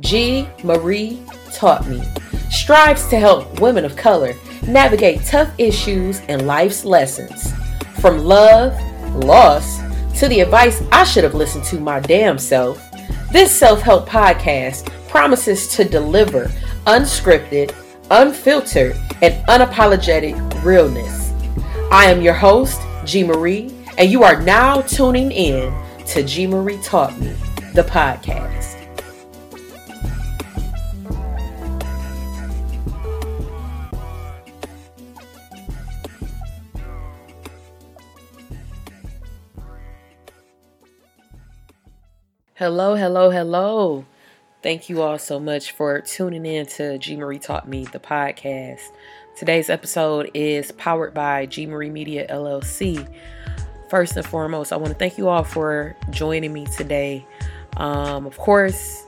G. Marie taught me strives to help women of color navigate tough issues and life's lessons. From love, loss, to the advice I should have listened to my damn self, this self help podcast promises to deliver unscripted, unfiltered, and unapologetic realness. I am your host, G. Marie, and you are now tuning in to G. Marie Taught Me, the podcast. Hello, hello, hello. Thank you all so much for tuning in to G Marie Taught Me, the podcast. Today's episode is powered by G Marie Media LLC. First and foremost, I want to thank you all for joining me today. Um, of course,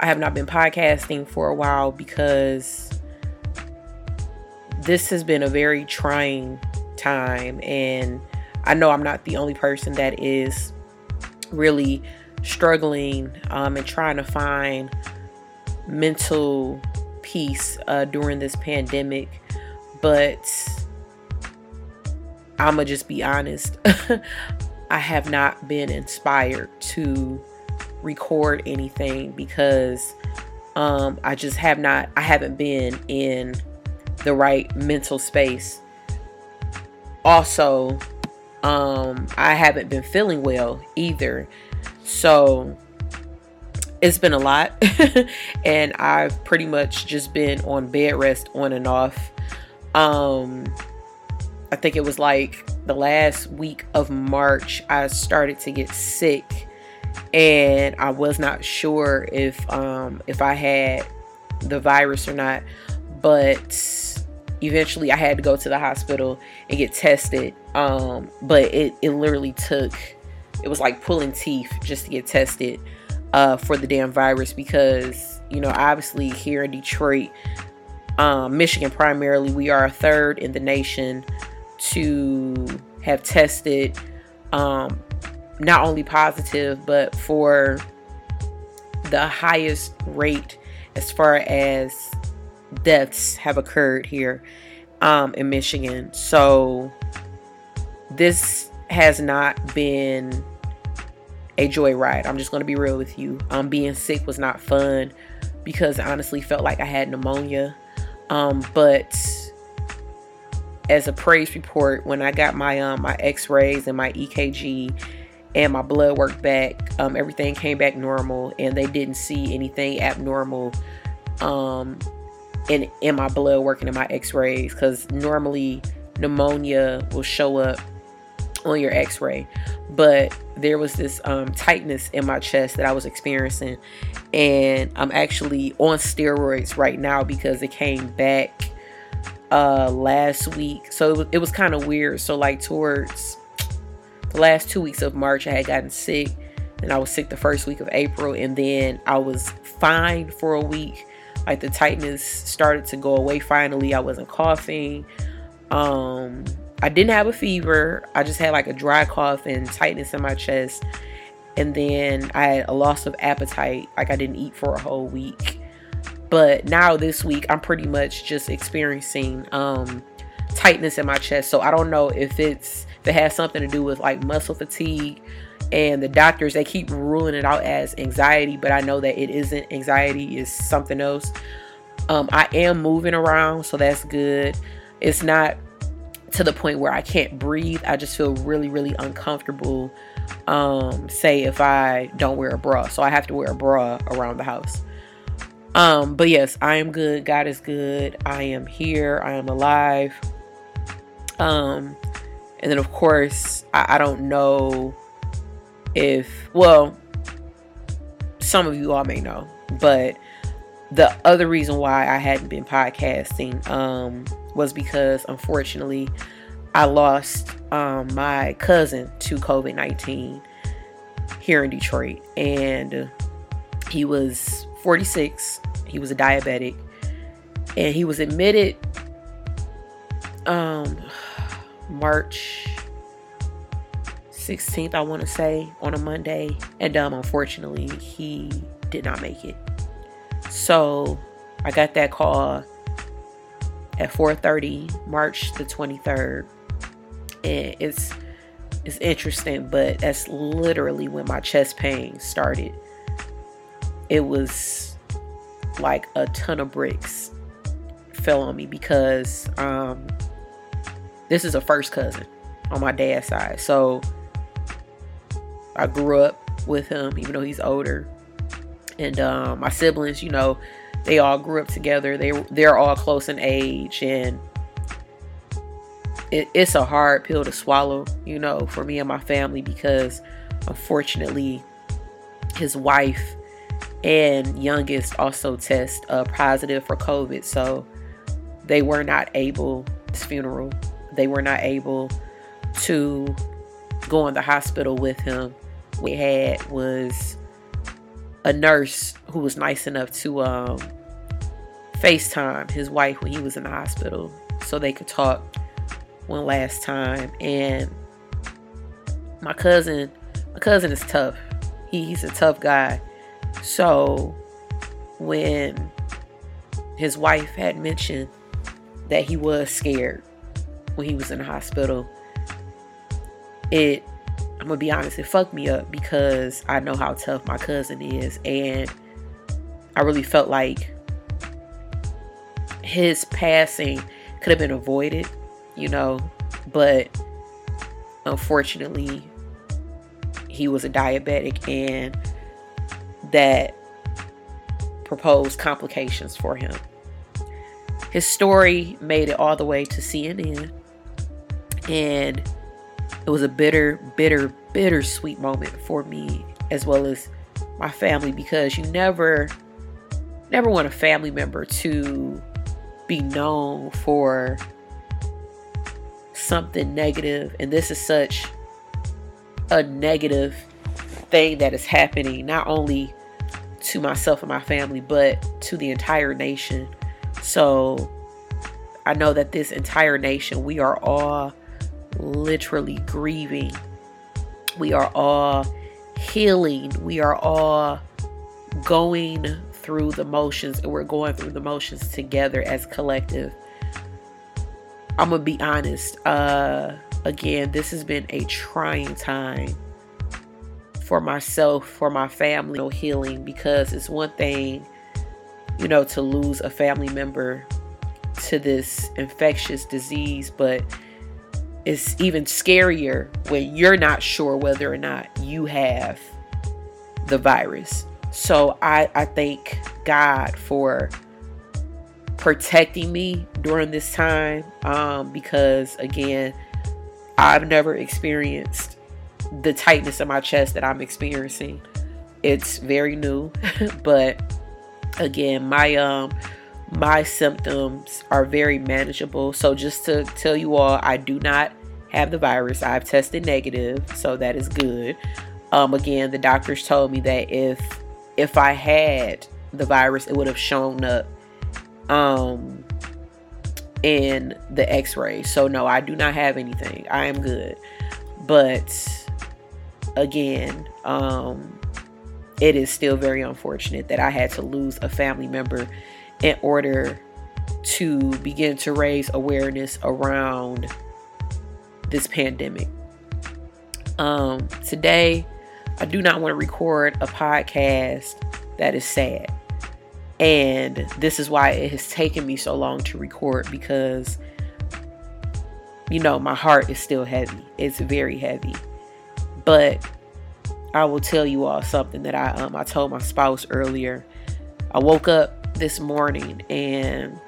I have not been podcasting for a while because this has been a very trying time, and I know I'm not the only person that is really struggling um, and trying to find mental peace uh, during this pandemic. But I'm to just be honest. I have not been inspired to record anything because um, I just have not, I haven't been in the right mental space. Also, um, I haven't been feeling well either. So it's been a lot. and I've pretty much just been on bed rest on and off. Um, I think it was like the last week of March, I started to get sick. And I was not sure if um, if I had the virus or not, but eventually I had to go to the hospital and get tested. Um, but it, it literally took it was like pulling teeth just to get tested uh, for the damn virus because you know obviously here in Detroit, um, Michigan primarily, we are a third in the nation to have tested um, not only positive but for the highest rate as far as deaths have occurred here um, in Michigan. So this has not been a joyride. I'm just going to be real with you. Um, being sick was not fun because I honestly felt like I had pneumonia. Um, but as a praise report, when I got my um, my X-rays and my EKG and my blood work back, um, everything came back normal, and they didn't see anything abnormal um, in in my blood working in my X-rays because normally pneumonia will show up on your x-ray but there was this um, tightness in my chest that i was experiencing and i'm actually on steroids right now because it came back uh last week. So it was, it was kind of weird. So like towards the last two weeks of march i had gotten sick and i was sick the first week of april and then i was fine for a week. Like the tightness started to go away finally. I wasn't coughing. Um I didn't have a fever. I just had like a dry cough and tightness in my chest. And then I had a loss of appetite. Like I didn't eat for a whole week. But now this week, I'm pretty much just experiencing um, tightness in my chest. So I don't know if it's if it has something to do with like muscle fatigue. And the doctors they keep ruling it out as anxiety, but I know that it isn't anxiety. Is something else. Um, I am moving around, so that's good. It's not to the point where I can't breathe. I just feel really, really uncomfortable. Um, say if I don't wear a bra, so I have to wear a bra around the house. Um, but yes, I am good. God is good. I am here. I am alive. Um, and then of course, I, I don't know if well, some of you all may know, but the other reason why I hadn't been podcasting um, was because unfortunately I lost um, my cousin to COVID 19 here in Detroit. And he was 46, he was a diabetic, and he was admitted um, March 16th, I want to say, on a Monday. And um, unfortunately, he did not make it. So I got that call at 4:30, March the 23rd. And it's it's interesting, but that's literally when my chest pain started. It was like a ton of bricks fell on me because um, this is a first cousin on my dad's side. So I grew up with him, even though he's older. And um, my siblings, you know, they all grew up together. They they're all close in age, and it, it's a hard pill to swallow, you know, for me and my family because unfortunately, his wife and youngest also test uh, positive for COVID, so they were not able. His funeral, they were not able to go in the hospital with him. We had was a nurse who was nice enough to um, FaceTime his wife when he was in the hospital so they could talk one last time. And my cousin, my cousin is tough. He, he's a tough guy. So when his wife had mentioned that he was scared when he was in the hospital, it I'm gonna be honest, it fucked me up because I know how tough my cousin is, and I really felt like his passing could have been avoided, you know, but unfortunately, he was a diabetic, and that proposed complications for him. His story made it all the way to CNN, and it was a bitter, bitter, bittersweet moment for me as well as my family because you never never want a family member to be known for something negative and this is such a negative thing that is happening not only to myself and my family but to the entire nation so i know that this entire nation we are all literally grieving. We are all healing. We are all going through the motions and we're going through the motions together as collective. I'm to be honest. Uh again, this has been a trying time for myself, for my family, you know, healing because it's one thing, you know, to lose a family member to this infectious disease, but it's even scarier when you're not sure whether or not you have the virus. So I, I thank God for protecting me during this time um, because, again, I've never experienced the tightness in my chest that I'm experiencing. It's very new, but again, my um my symptoms are very manageable. So, just to tell you all, I do not have the virus. I've tested negative, so that is good. Um, again, the doctors told me that if if I had the virus, it would have shown up um, in the X-ray. So no, I do not have anything. I am good. But again, um, it is still very unfortunate that I had to lose a family member in order to begin to raise awareness around this pandemic. Um, today, I do not want to record a podcast that is sad. And this is why it has taken me so long to record because, you know, my heart is still heavy. It's very heavy. But I will tell you all something that I um I told my spouse earlier. I woke up this morning and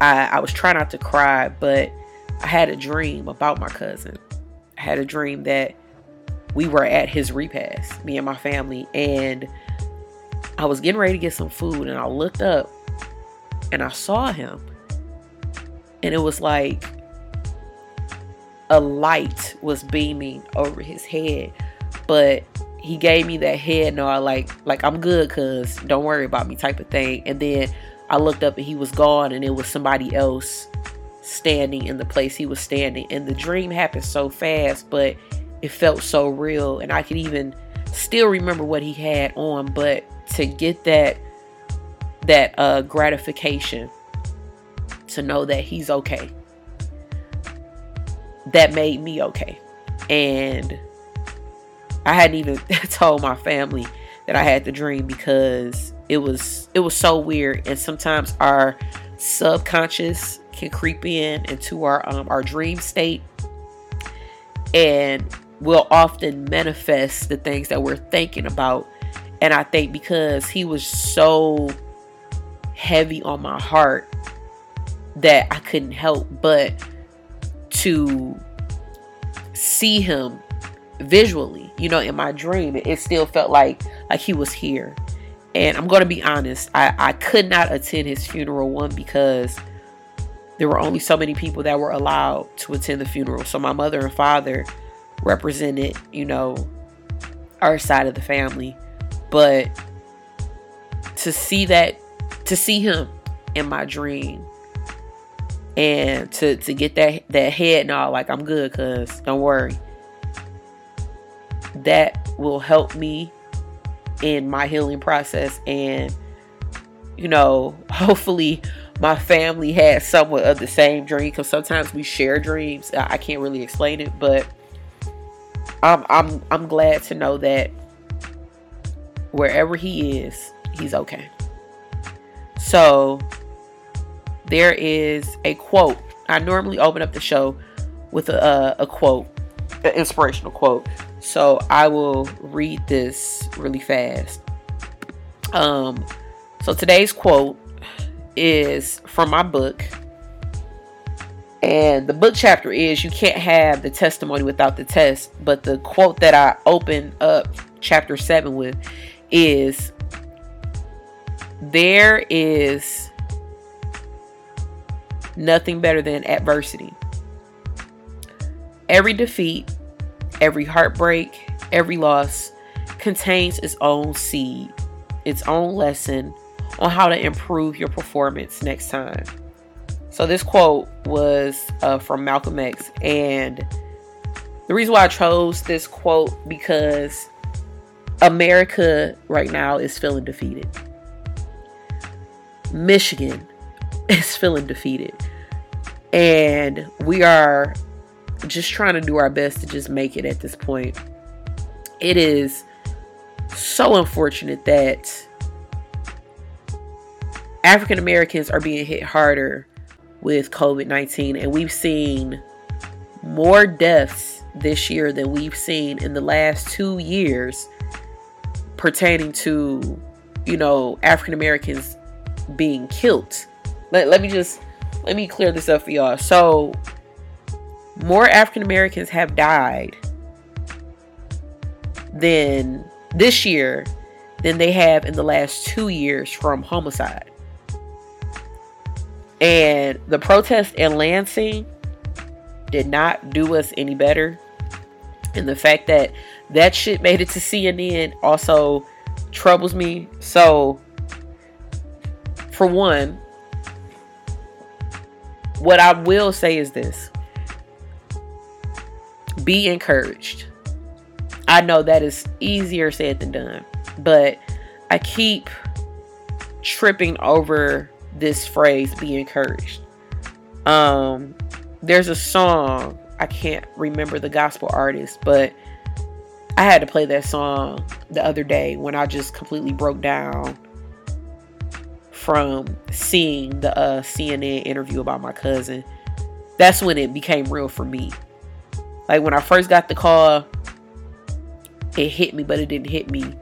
I, I was trying not to cry, but I had a dream about my cousin. I had a dream that we were at his repast, me and my family, and I was getting ready to get some food, and I looked up and I saw him, and it was like a light was beaming over his head, but he gave me that head nod like like I'm good cuz don't worry about me type of thing. And then I looked up and he was gone and it was somebody else standing in the place he was standing. And the dream happened so fast but it felt so real and I could even still remember what he had on but to get that that uh, gratification to know that he's okay. That made me okay. And I hadn't even told my family that I had the dream because it was it was so weird and sometimes our subconscious can creep in into our um, our dream state and will often manifest the things that we're thinking about and I think because he was so heavy on my heart that I couldn't help but to see him visually you know in my dream it still felt like like he was here. And i'm gonna be honest i i could not attend his funeral one because there were only so many people that were allowed to attend the funeral. So my mother and father represented you know our side of the family but to see that to see him in my dream and to to get that that head nod like I'm good cuz don't worry. That will help me in my healing process and you know hopefully my family had somewhat of the same dream because sometimes we share dreams. I can't really explain it but i'm i'm i'm glad to know that wherever he is he's okay so there is a quote i normally open up the show with a, a quote an inspirational quote so I will read this really fast. Um, so today's quote is from my book. And the book chapter is You Can't Have the Testimony Without the Test. But the quote that I open up chapter 7 with is There is nothing better than adversity. Every defeat Every heartbreak, every loss contains its own seed, its own lesson on how to improve your performance next time. So, this quote was uh, from Malcolm X, and the reason why I chose this quote because America right now is feeling defeated. Michigan is feeling defeated. And we are just trying to do our best to just make it at this point. It is so unfortunate that African Americans are being hit harder with COVID 19, and we've seen more deaths this year than we've seen in the last two years pertaining to, you know, African Americans being killed. Let, let me just let me clear this up for y'all. So more African Americans have died than this year than they have in the last two years from homicide. And the protest in Lansing did not do us any better. And the fact that that shit made it to CNN also troubles me. So, for one, what I will say is this be encouraged. I know that is easier said than done, but I keep tripping over this phrase be encouraged. Um there's a song, I can't remember the gospel artist, but I had to play that song the other day when I just completely broke down from seeing the uh, CNN interview about my cousin. That's when it became real for me. Like when I first got the call, it hit me, but it didn't hit me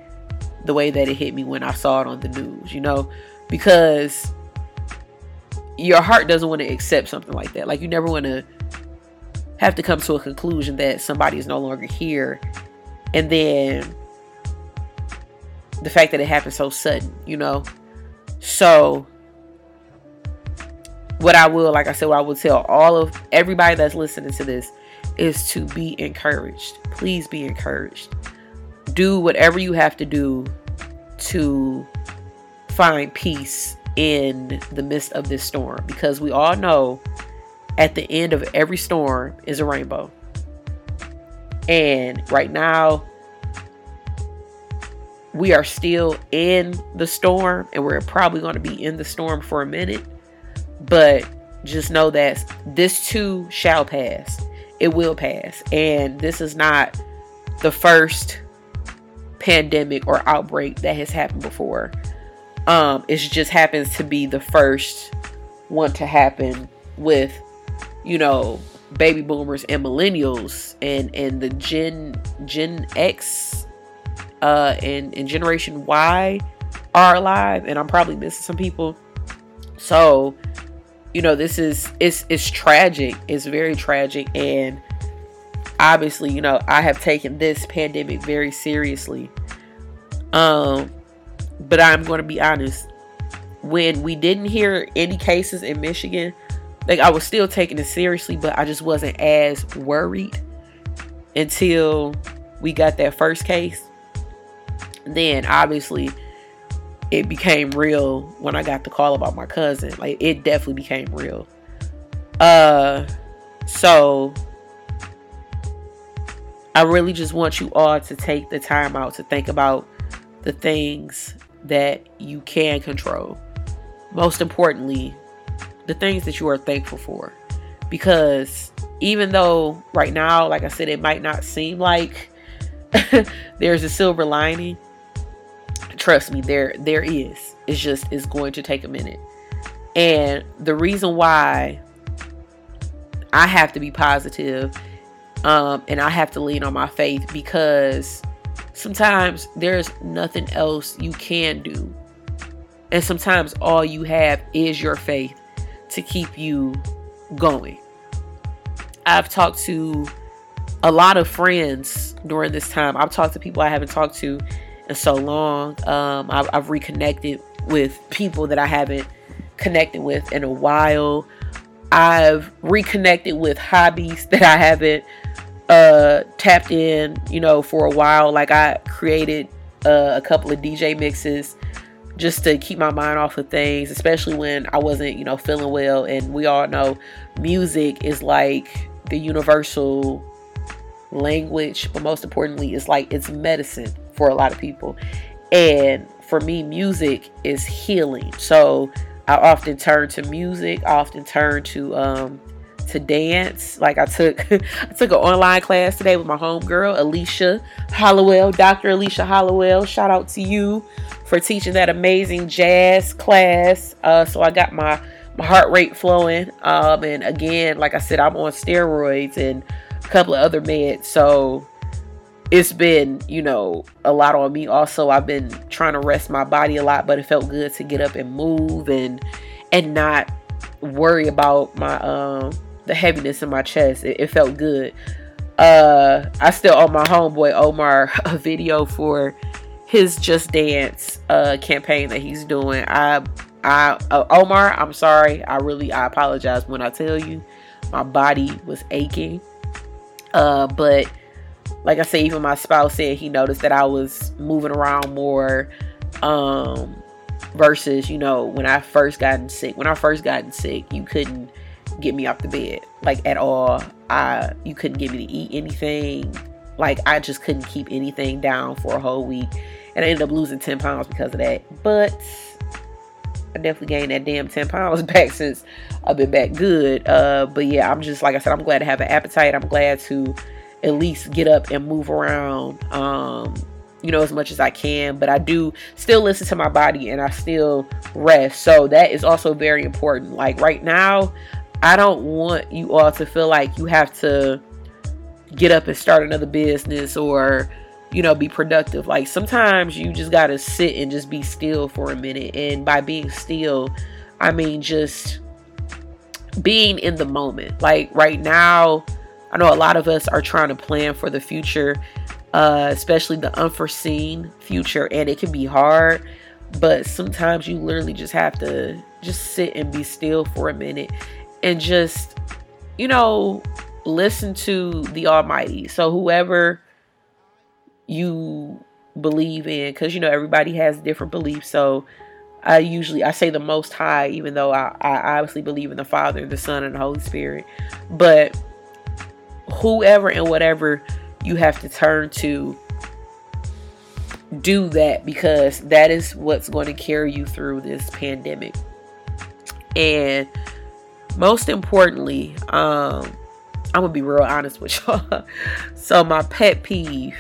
the way that it hit me when I saw it on the news, you know? Because your heart doesn't want to accept something like that. Like you never want to have to come to a conclusion that somebody is no longer here. And then the fact that it happened so sudden, you know? So what I will, like I said, what I will tell all of everybody that's listening to this is to be encouraged. Please be encouraged. Do whatever you have to do to find peace in the midst of this storm because we all know at the end of every storm is a rainbow. And right now, we are still in the storm and we're probably going to be in the storm for a minute. But just know that this too shall pass. It will pass. And this is not the first pandemic or outbreak that has happened before. Um, it just happens to be the first one to happen with, you know, baby boomers and millennials and and the Gen Gen X uh and, and Generation Y are alive and I'm probably missing some people. So, you know, this is it's it's tragic. It's very tragic and obviously, you know, I have taken this pandemic very seriously. Um but I'm going to be honest. When we didn't hear any cases in Michigan, like I was still taking it seriously, but I just wasn't as worried until we got that first case. Then obviously it became real when I got the call about my cousin. Like it definitely became real. Uh so I really just want you all to take the time out to think about the things that you can control. Most importantly, the things that you are thankful for. Because even though right now, like I said, it might not seem like there's a silver lining, trust me, there there is. It's just it's going to take a minute. And the reason why I have to be positive um, and I have to lean on my faith because sometimes there's nothing else you can do. And sometimes all you have is your faith to keep you going. I've talked to a lot of friends during this time. I've talked to people I haven't talked to in so long. Um, I've, I've reconnected with people that I haven't connected with in a while. I've reconnected with hobbies that I haven't uh, tapped in, you know, for a while. Like I created uh, a couple of DJ mixes just to keep my mind off of things, especially when I wasn't, you know, feeling well. And we all know music is like the universal language, but most importantly, it's like it's medicine for a lot of people. And for me, music is healing. So I often turn to music, I often turn to um, to dance. Like I took I took an online class today with my homegirl, Alicia Hollowell, Dr. Alicia Hollowell. Shout out to you for teaching that amazing jazz class. Uh, so I got my my heart rate flowing. Um, and again, like I said, I'm on steroids and a couple of other meds. So it's been, you know, a lot on me. Also, I've been trying to rest my body a lot, but it felt good to get up and move and and not worry about my um the heaviness in my chest. It, it felt good. Uh, I still owe my homeboy Omar a video for his Just Dance uh, campaign that he's doing. I, I, uh, Omar, I'm sorry. I really, I apologize when I tell you, my body was aching. Uh, but like I say, even my spouse said he noticed that I was moving around more. Um, versus, you know, when I first gotten sick. When I first gotten sick, you couldn't get me off the bed like at all. I you couldn't get me to eat anything. Like I just couldn't keep anything down for a whole week. And I ended up losing 10 pounds because of that. But I definitely gained that damn 10 pounds back since I've been back good. Uh, but yeah, I'm just like I said, I'm glad to have an appetite. I'm glad to at least get up and move around. Um, you know, as much as I can, but I do still listen to my body and I still rest. So that is also very important. Like right now, I don't want you all to feel like you have to get up and start another business or you know be productive. Like sometimes you just got to sit and just be still for a minute. And by being still i mean just being in the moment. Like right now i know a lot of us are trying to plan for the future uh, especially the unforeseen future and it can be hard. But sometimes you literally just have to just sit and be still for a minute and just, you know, listen to the Almighty. So, whoever you believe in, because, you know, everybody has different beliefs. So, I usually I say the Most High, even though I, I obviously believe in the Father, the Son, and the Holy Spirit. But whoever and whatever you have to turn to, do that because that is what's going to carry you through this pandemic. And most importantly, um, I'm gonna be real honest with y'all. so my pet peeve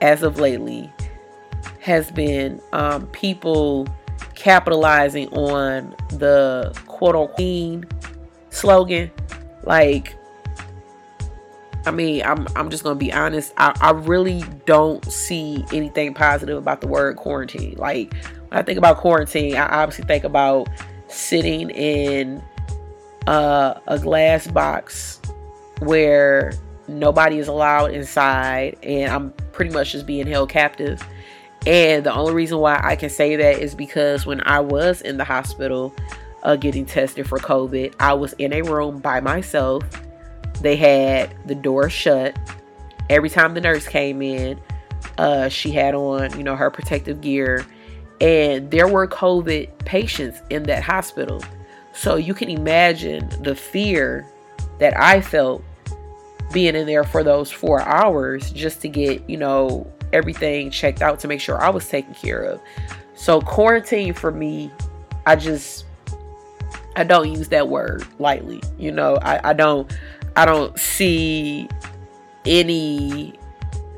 as of lately has been um, people capitalizing on the quote unquote slogan. Like, I mean, I'm I'm just gonna be honest. I, I really don't see anything positive about the word quarantine. Like when I think about quarantine, I obviously think about sitting in uh, a glass box where nobody is allowed inside and I'm pretty much just being held captive. And the only reason why I can say that is because when I was in the hospital uh, getting tested for COVID, I was in a room by myself. They had the door shut. Every time the nurse came in, uh, she had on, you know, her protective gear. And there were COVID patients in that hospital. So you can imagine the fear that I felt being in there for those four hours just to get, you know, everything checked out to make sure I was taken care of. So quarantine for me, I just I don't use that word lightly. You know, I, I don't I don't see any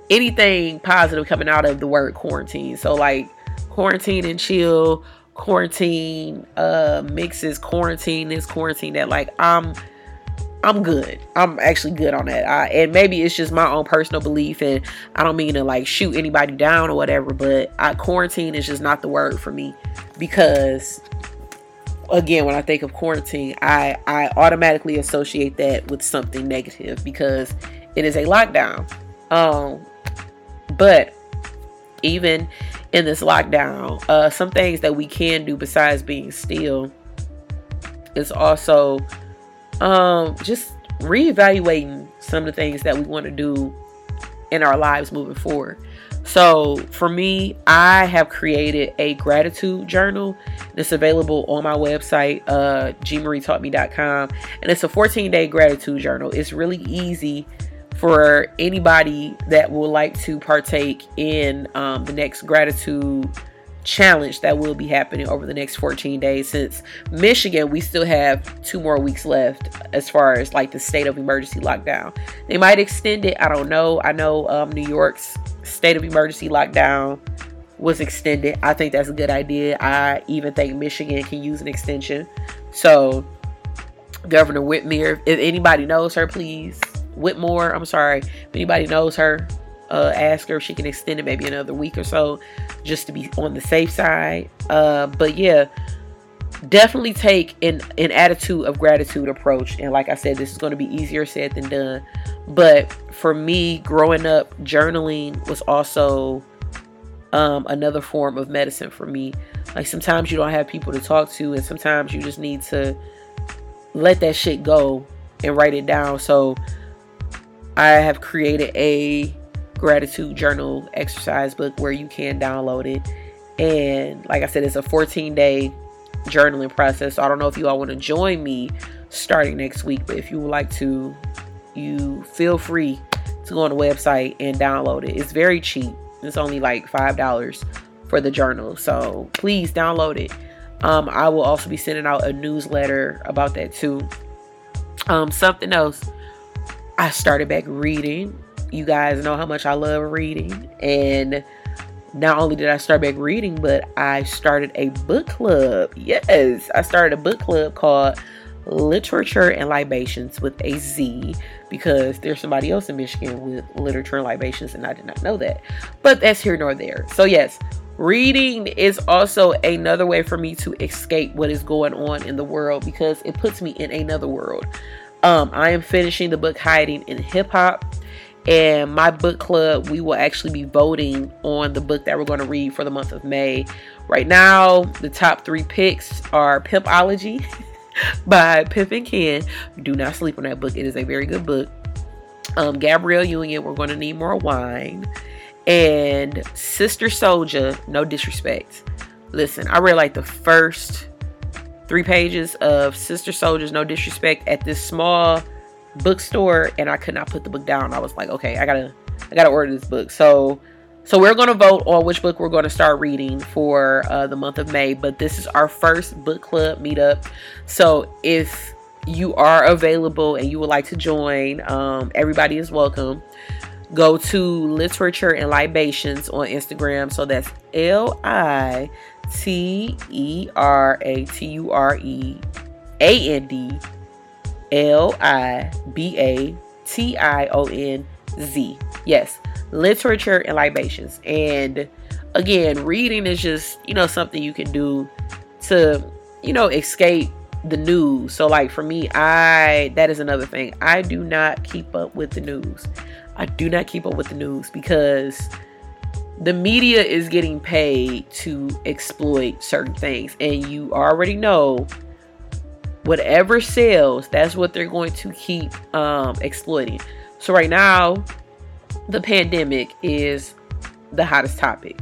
anything positive coming out of the word quarantine. So like quarantine and chill, quarantine uh mixes quarantine this quarantine that like I'm I'm good. I'm actually good on that. I, and maybe it's just my own personal belief, and I don't mean to like shoot anybody down or whatever, but I, quarantine is just not the word for me because, again, when I think of quarantine, I I automatically associate that with something negative because it is a lockdown. Um, but even in this lockdown, uh, some things that we can do besides being still is also um, just reevaluating some of the things that we want to do in our lives moving forward. So for me, I have created a gratitude journal. It's available on my website, uh, gmarietaughtme.com, and it's a 14-day gratitude journal. It's really easy for anybody that would like to partake in um, the next gratitude challenge that will be happening over the next 14 days. Since Michigan we still have two more weeks left as far as like the state of emergency lockdown. They might extend it I don't know. I know um, New York's state of emergency lockdown was extended. I think that's a good idea. I even think Michigan can use an extension. So Governor Whitmer if anybody knows her please Whitmore I'm sorry if anybody knows her uh, ask her if she can extend it maybe another week or so just to be on the safe side. Uh, but yeah, definitely take an, an attitude of gratitude approach. And like I said, this is going to be easier said than done. But for me, growing up, journaling was also um, another form of medicine for me. Like sometimes you don't have people to talk to, and sometimes you just need to let that shit go and write it down. So I have created a gratitude journal exercise book where you can download it. And like I said, it's a 14 day journaling process. So I don't know if you all want to join me starting next week, but if you would like to, you feel free to go on the website and download it. It's very cheap. It's only like $5 for the journal. So please download it. Um, I will also be sending out a newsletter about that too. Um, something else, I started back reading you guys know how much I love reading. And not only did I start back reading, but I started a book club. Yes, I started a book club called Literature and Libations with a Z because there's somebody else in Michigan with literature and libations, and I did not know that. But that's here nor there. So, yes, reading is also another way for me to escape what is going on in the world because it puts me in another world. Um, I am finishing the book Hiding in Hip Hop and my book club we will actually be voting on the book that we're going to read for the month of may. Right now the top three picks are pimpology by Pimpin' Ken. Do not sleep on that book. It is a very good book. Um, gabrielle union we're going to need more wine. And sister Souljah, no disrespect. Listen i read like the first three pages of sister Souljah's, no disrespect at this small bookstore and I could not put the book down. I was like, okay, I gotta I gotta order this book. So so we're to vote on which book we're to start reading for uh, the month of May. But this is our first book club meetup. So if you are available and you would like to join, um, everybody is welcome. Go to Literature and Libations on Instagram. So that's L I T E R A T U R E A N D L I B A T I O N Z. Yes, literature and libations. And again, reading is just, you know, something you can do to, you know, escape the news. So like for me, I that is another thing. I do not keep up with the news. I do not keep up with the news because the media is getting paid to exploit certain things and you already know whatever sells, that's what they're going to keep um, exploiting. So right now, the pandemic is the hottest topic.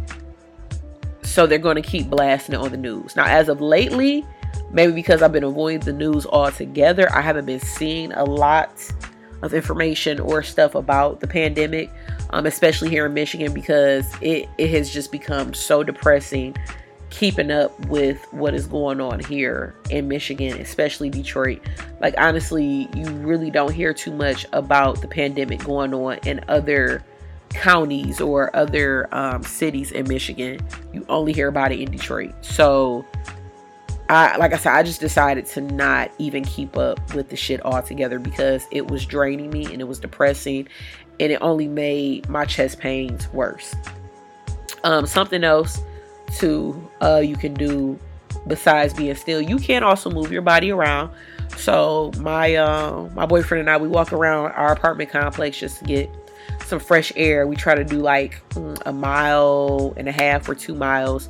So they're going to keep blasting it on the news. Now, as of lately, maybe because I've been avoiding the news altogether, I haven't been seeing a lot of information or stuff about the pandemic, um, especially here in Michigan, because it, it has just become so depressing keeping up with what is going on here in Michigan, especially Detroit. Like, honestly, you really don't hear too much about the pandemic going on in other counties or other um, cities in Michigan. You only hear about it in Detroit. So, I like I said, I just decided to not even keep up with the shit altogether because it was draining me and it was depressing and it only made my chest pains worse. Um, something else to uh, you can do besides being still. You can also move your body around. So my uh, my boyfriend and I we walk around our apartment complex just to get some fresh air. We try to do like mm, a mile and a half or two miles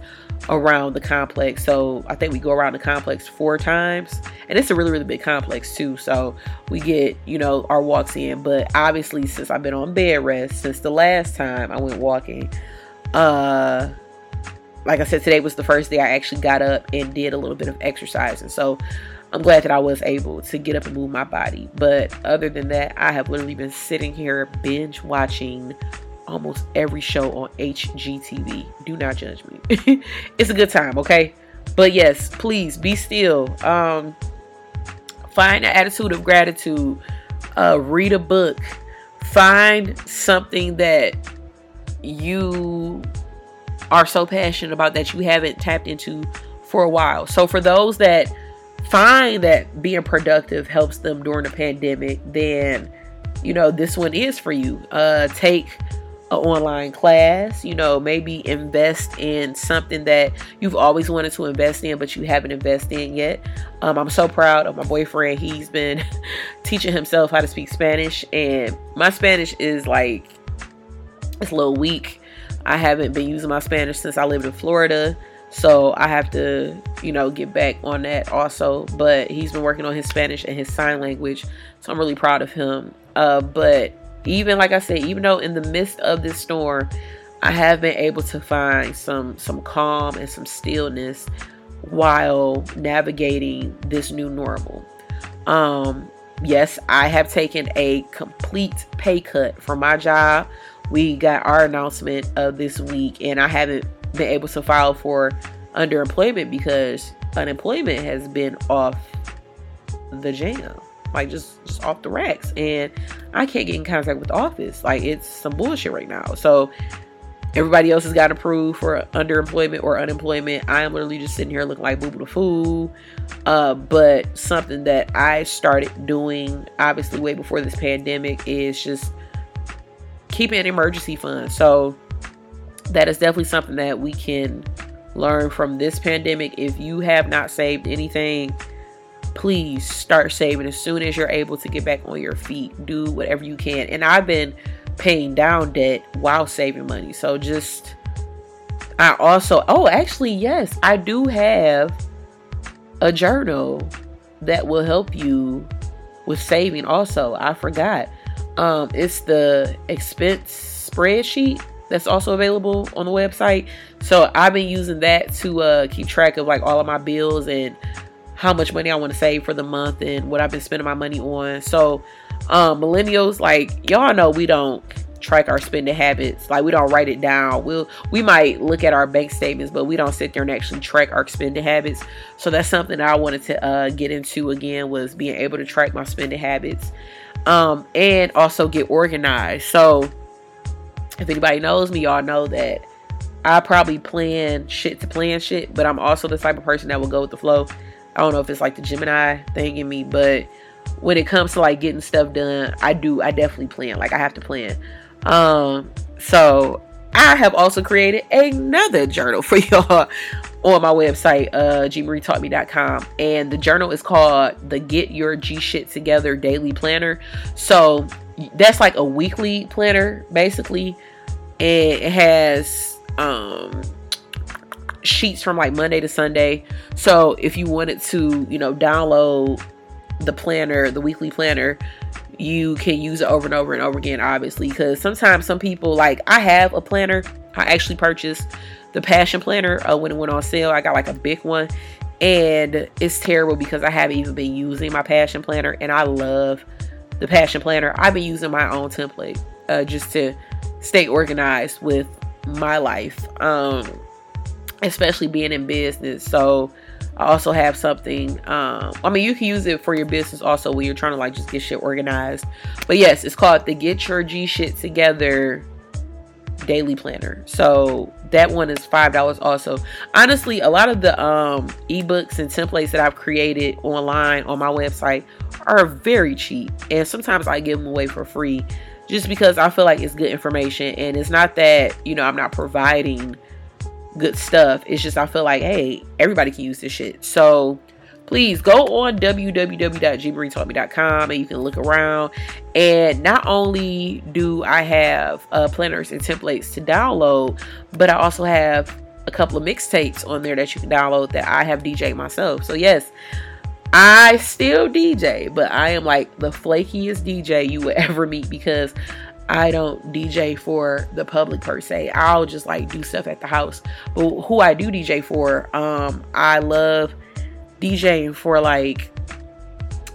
around the complex. So I think we go around the complex four times. And it's a really, really big complex too. So we get, you know, our walks in. But obviously since I've been on bed rest since the last time I went walking, uh like I said, today was the first day I actually got up and did a little bit of exercise. And so I'm glad that I was able to get up and move my body. But other than that, I have literally been sitting here binge watching almost every show on HGTV. Do not judge me. it's a good time, okay? But yes, please be still. Um, find an attitude of gratitude. Uh, read a book. Find something that you are so passionate about that you haven't tapped into for a while. So for those that find that being productive helps them during the pandemic, then you know this one is for you. Uh take an online class, you know, maybe invest in something that you've always wanted to invest in but you haven't invested in yet. Um, I'm so proud of my boyfriend. He's been teaching himself how to speak Spanish and my Spanish is like it's a little weak I haven't been using my Spanish since I lived in Florida. So I have to, you know, get back on that also. But he's been working on his Spanish and his sign language. So I'm really proud of him. Uh, but even like I said, even though in the midst of this storm, I have been able to find some some calm and some stillness while navigating this new normal. Um, yes, I have taken a complete pay cut from my job we got our announcement of this week, and I haven't been able to file for underemployment because unemployment has been off the jam, like just just off the racks, and I can't get in contact with the office. Like it's some bullshit right now. So everybody else has got approved for underemployment or unemployment. I am literally just sitting here looking like boo boo the fool. Uh, but something that I started doing, obviously, way before this pandemic, is just keeping an emergency fund. So that is definitely something that we can learn from this pandemic. If you have not saved anything, please start saving as soon as you're able to get back on your feet. Do whatever you can. And I've been paying down debt while saving money. So just I also oh actually yes, I do have a journal that will help you with saving also. I forgot. Um, it's the expense spreadsheet that's also available on the website. So I've been using that to uh, keep track of like all of my bills and how much money I want to save for the month and what I've been spending my money on. So um, millennials, like y'all know, we don't track our spending habits. Like we don't write it down. We'll we might look at our bank statements, but we don't sit there and actually track our spending habits. So that's something I wanted to uh, get into again was being able to track my spending habits, um, and also get organized. So if anybody knows me, y'all know that I probably plan shit to plan shit, but I'm also the type of person that will go with the flow. I don't know if it's like the Gemini thing in me, but when it comes to like getting stuff done, I do I definitely plan. Like I have to plan. Um, so I have also created another journal for y'all on my website, uh, gmarietaught And the journal is called the Get Your G Shit Together Daily Planner. So that's like a weekly planner, basically. And it has um sheets from like Monday to Sunday. So if you wanted to, you know, download the planner, the weekly planner, you can use it over and over and over again, obviously. Because sometimes some people, like, I have a planner. I actually purchased the Passion Planner uh, when it went on sale. I got like a big one. And it's terrible because I haven't even been using my Passion Planner. And I love the Passion Planner. I've been using my own template uh, just to stay organized with my life, um, especially being in business. So, I also have something. Um, I mean, you can use it for your business also when you're trying to like just get shit organized. But yes, it's called the Get Your G Shit Together Daily Planner. So that one is five dollars also. Honestly, a lot of the um ebooks and templates that I've created online on my website are very cheap, and sometimes I give them away for free just because I feel like it's good information. And it's not that you know I'm not providing good stuff. It's just I feel like, hey, everybody can use this shit. So please go on www.gmarietaught and you can look around. And not only do I have uh, planners and templates to download, but I also have a couple of mixtapes on there that you can download that I have DJ myself. So yes, I still DJ, but I am like the flakiest DJ you would ever meet because I don't DJ for the public per se. I'll just like do stuff at the house. But who I do DJ for, um, I love DJing for like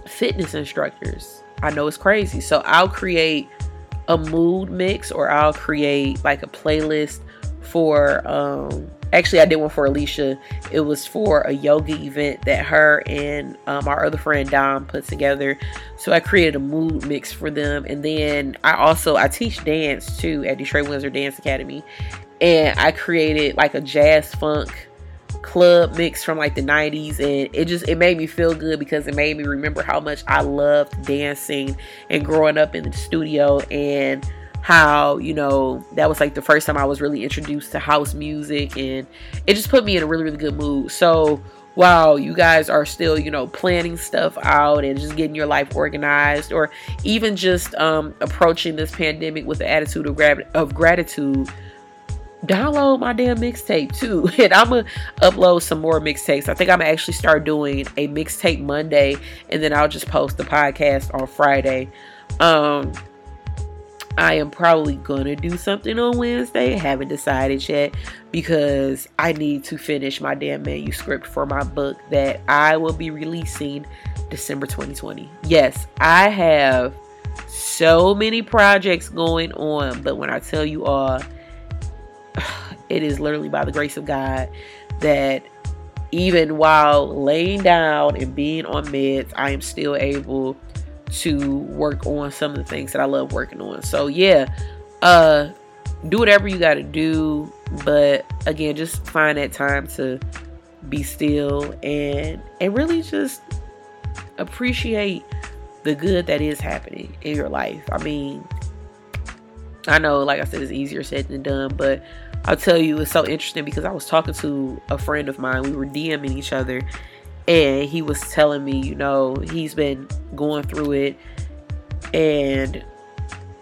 fitness instructors. I know it's crazy. So I'll create a mood mix or I'll create like a playlist for um actually I did one for Alicia. It was for a yoga event that her and um, our other friend Dom put together. So I created a mood mix for them, and then I also I teach dance too at Detroit Windsor Dance Academy, and I created like a jazz funk club mix from like the 90s and it just it made me feel good because it made me remember how much I loved dancing and growing up in the studio and how you know that was like the first time I was really introduced to house music and it just put me in a really really good mood. So while you guys are still you know planning stuff out and just getting your life organized or even just um, approaching this pandemic with the attitude of, gra- of gratitude download my damn mixtape too. And i'm gonna upload some more mixtapes. I think i'm gonna actually start doing a mixtape monday and then i'll just post the podcast on friday. Um I am probably gonna do something on Wednesday. Haven't decided yet because I need to finish my damn manuscript for my book that I will be releasing December 2020. Yes, I have so many projects going on, but when I tell you all, it is literally by the grace of God that even while laying down and being on meds, I am still able to work on some of the things that I love working on. So yeah, uh do whatever you got to do, but again, just find that time to be still and and really just appreciate the good that is happening in your life. I mean, I know like I said it's easier said than done, but I'll tell you it's so interesting because I was talking to a friend of mine. We were DMing each other and he was telling me, you know, he's been going through it. And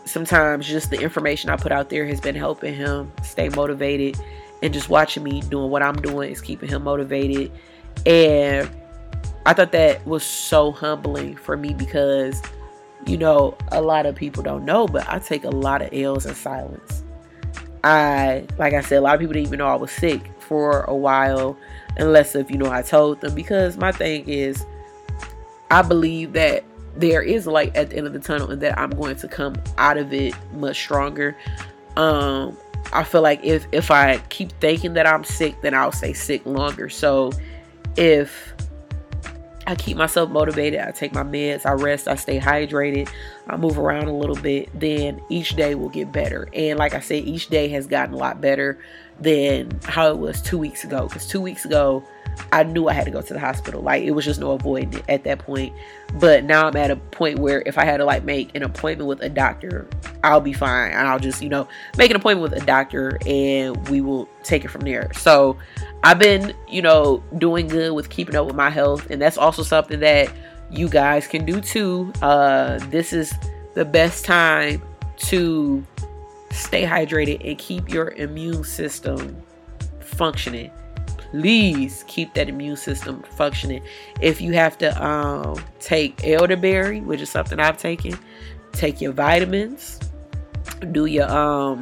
sometimes just the information I put out there has been helping him stay motivated. And just watching me doing what I'm doing is keeping him motivated. And I thought that was so humbling for me because you know a lot of people don't know but I take a lot of L's in silence. I like I said a lot of people didn't even know I was sick for a while unless if you know I told them because my thing is I believe that there is light at the end of the tunnel and that I'm going to come out of it much stronger. Um, I feel like if if I keep thinking that I'm sick, then I'll stay sick longer. So if I keep myself motivated, I take my meds, I rest, I stay hydrated, I move around a little bit, then each day will get better. And like I said, each day has gotten a lot better than how it was two weeks ago. Because two weeks ago, I knew I had to go to the hospital. Like it was just no avoiding it at that point. But now I'm at a point where if I had to like make an appointment with a doctor, I'll be fine. And I'll just, you know, make an appointment with a doctor and we will take it from there. So I've been, you know, doing good with keeping up with my health. And that's also something that you guys can do too. Uh this is the best time to stay hydrated and keep your immune system functioning please keep that immune system functioning. If you have to um, take elderberry, which is something I've taken, take your vitamins, do your um,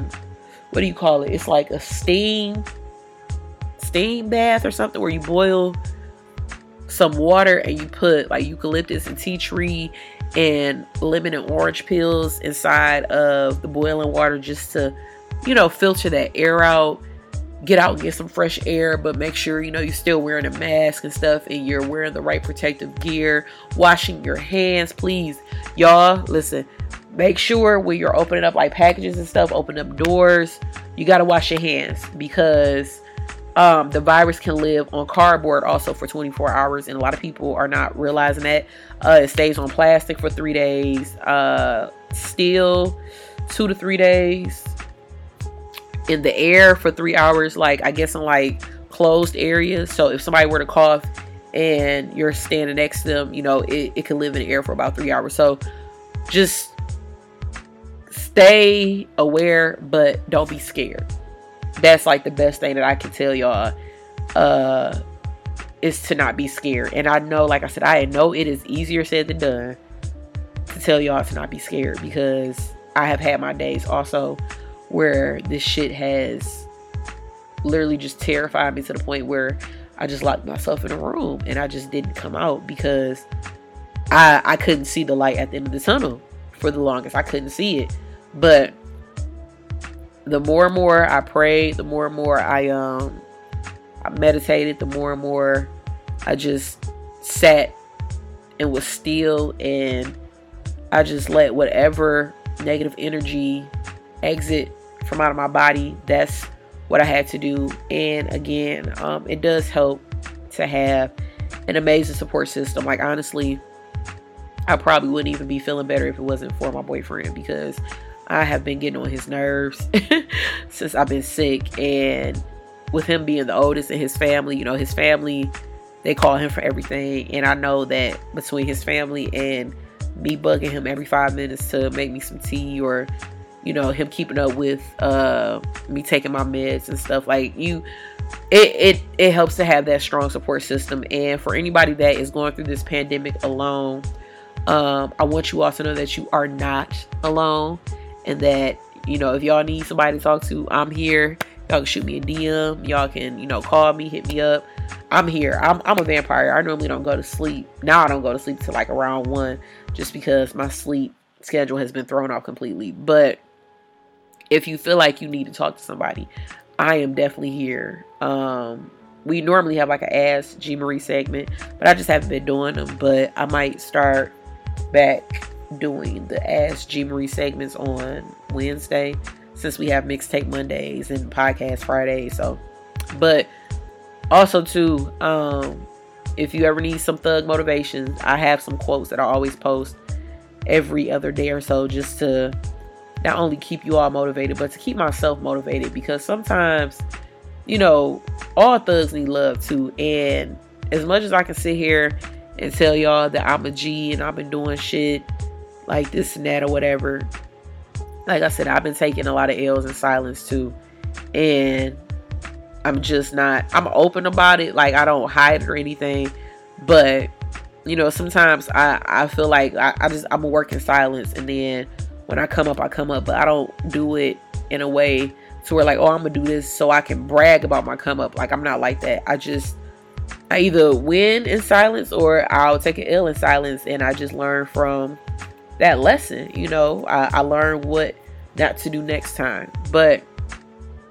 what do you call it? It's like a steam steam bath or something where you boil some water and you put like eucalyptus and tea tree and lemon and orange peels inside of the boiling water just to you know filter that air out get out and get some fresh air, but make sure you know you're still wearing a mask and stuff and you're wearing the right protective gear, washing your hands, please. Y'all, listen, make sure when you're opening up like packages and stuff, open up doors, you got to wash your hands because um, the virus can live on cardboard also for 24 hours, and a lot of people are not realizing that. Uh, it stays on plastic for three days, uh, steel, two to three days in the air for three hours, like I guess in like closed areas. So if somebody were to cough and you're standing next to them, you know, it, it can live in the air for about three hours. So just stay aware, but don't be scared. That's like the best thing that I can tell y'all. Uh is to not be scared. And I know, like I said, I know it is easier said than done to tell y'all to not be scared because I have had my days also where this shit has literally just terrified me to the point where I just locked myself in a room and I just didn't come out because I I couldn't see the light at the end of the tunnel for the longest. I couldn't see it. But the more and more I prayed, the more and more I um I meditated, the more and more I just sat and was still and I just let whatever negative energy exit from out of my body. That's what I had to do. And again, um, it does help to have an amazing support system. Like, honestly, I probably wouldn't even be feeling better if it wasn't for my boyfriend because I have been getting on his nerves since I've been sick. And with him being the oldest in his family, you know, his family, they call him for everything. And I know that between his family and me bugging him every five minutes to make me some tea or you know him keeping up with uh me taking my meds and stuff like you it, it it helps to have that strong support system and for anybody that is going through this pandemic alone um i want you all to know that you are not alone and that you know if y'all need somebody to talk to i'm here. Y'all can shoot me a dm y'all can you know call me hit me up. I'm here. I'm, I'm a vampire. I normally don't go to sleep. Now i don't go to sleep till like around one just because my sleep schedule has been thrown off completely. But if you feel like you need to talk to somebody, I am definitely here. Um, we normally have like an Ask G Marie segment, but I just haven't been doing them. But I might start back doing the Ask G Marie segments on Wednesday since we have mixtape Mondays and podcast Fridays. So, but also too, um, if you ever need some thug motivation, I have some quotes that I always post every other day or so just to not only keep you all motivated, but to keep myself motivated because sometimes, you know, all thugs need love too. And as much as I can sit here and tell y'all that I'm a G and I've been doing shit like this and that or whatever, like I said, I've been taking a lot of L's in silence too. And I'm just not, I'm open about it. Like I don't hide it or anything. But, you know, sometimes I, I feel like I, I just, I'm a work in silence and then when I come up, I come up, but I don't do it in a way to where like, oh, I'm gonna do this so I can brag about my come up. Like I'm not like that. I just I either win in silence or I'll take an L in silence and I just learn from that lesson. You know, I, I learned what not to do next time. But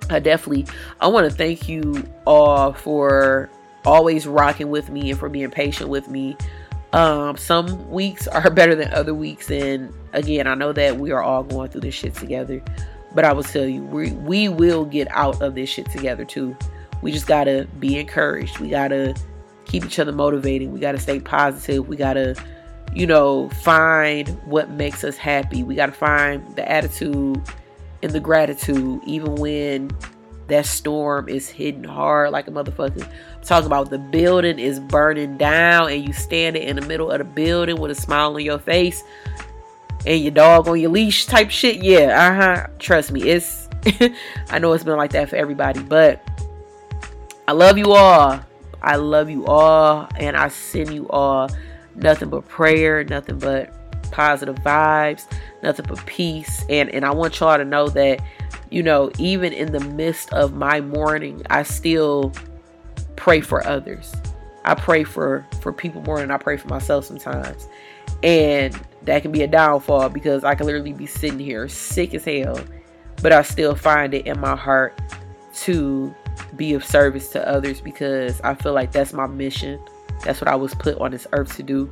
I definitely I want to thank you all for always rocking with me and for being patient with me. Um, some weeks are better than other weeks, and again, I know that we are all going through this shit together. But I will tell you, we we will get out of this shit together too. We just gotta be encouraged. We gotta keep each other motivated. We gotta stay positive. We gotta, you know, find what makes us happy. We gotta find the attitude and the gratitude, even when that storm is hitting hard like a motherfucker. I'm talking about the building is burning down and you standing in the middle of the building with a smile on your face and your dog on your leash type shit. Yeah, uh-huh. Trust me, it's I know it's been like that for everybody, but I love you all. I love you all and I send you all nothing but prayer, nothing but positive vibes, nothing but peace. And and I want y'all to know that, you know, even in the midst of my mourning, I still pray for others. I pray for for people more than I pray for myself sometimes. And that can be a downfall because I can literally be sitting here sick as hell, but I still find it in my heart to be of service to others because I feel like that's my mission. That's what I was put on this earth to do.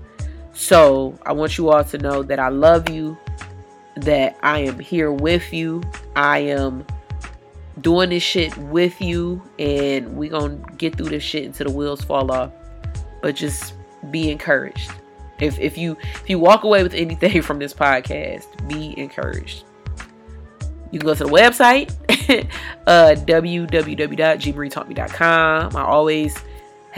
So I want you all to know that I love you, that I am here with you. I am doing this shit with you, and we gonna get through this shit until the wheels fall off. But just be encouraged. If if you if you walk away with anything from this podcast, be encouraged. You can go to the website, uh, www.gmarietaught I always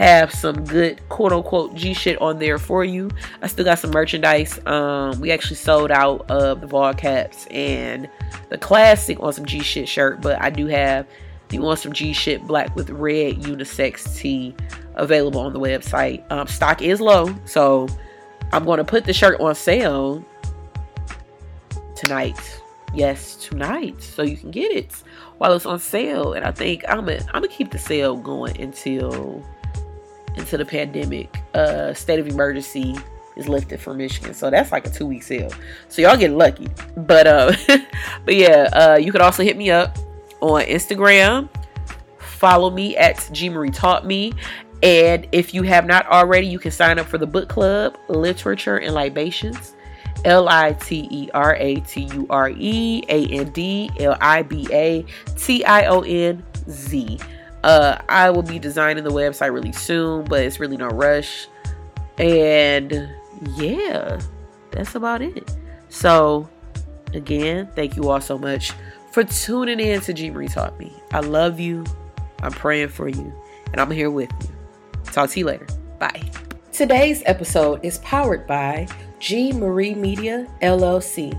have some good quote unquote G shit on there for you. I still got some merchandise. Um, we actually sold out of the Vol caps and the classic on some G shit shirt, but I do have the on some G shit black with red unisex tee available on the website. Um, stock is low, so I'm going to put the shirt on sale tonight yes tonight so you can get it while it's on sale and i think i'm gonna i'm gonna keep the sale going until until the pandemic uh state of emergency is lifted for michigan. So that's like a two week sale. So y'all get lucky. But uh but yeah uh you can also hit me up on instagram. Follow me at g marie taught me. And if you have not already you can sign up for the book club literature and libations. L I T E R A T U R E A N D L I B A T I O N Z. Uh, I will be designing the website really soon, but it's really no rush. And yeah, that's about it. So, again, thank you all so much for tuning in to G Marie Taught Me. I love you. I'm praying for you, and I'm here with you. Talk to you later. Bye. Today's episode is powered by G Marie Media LLC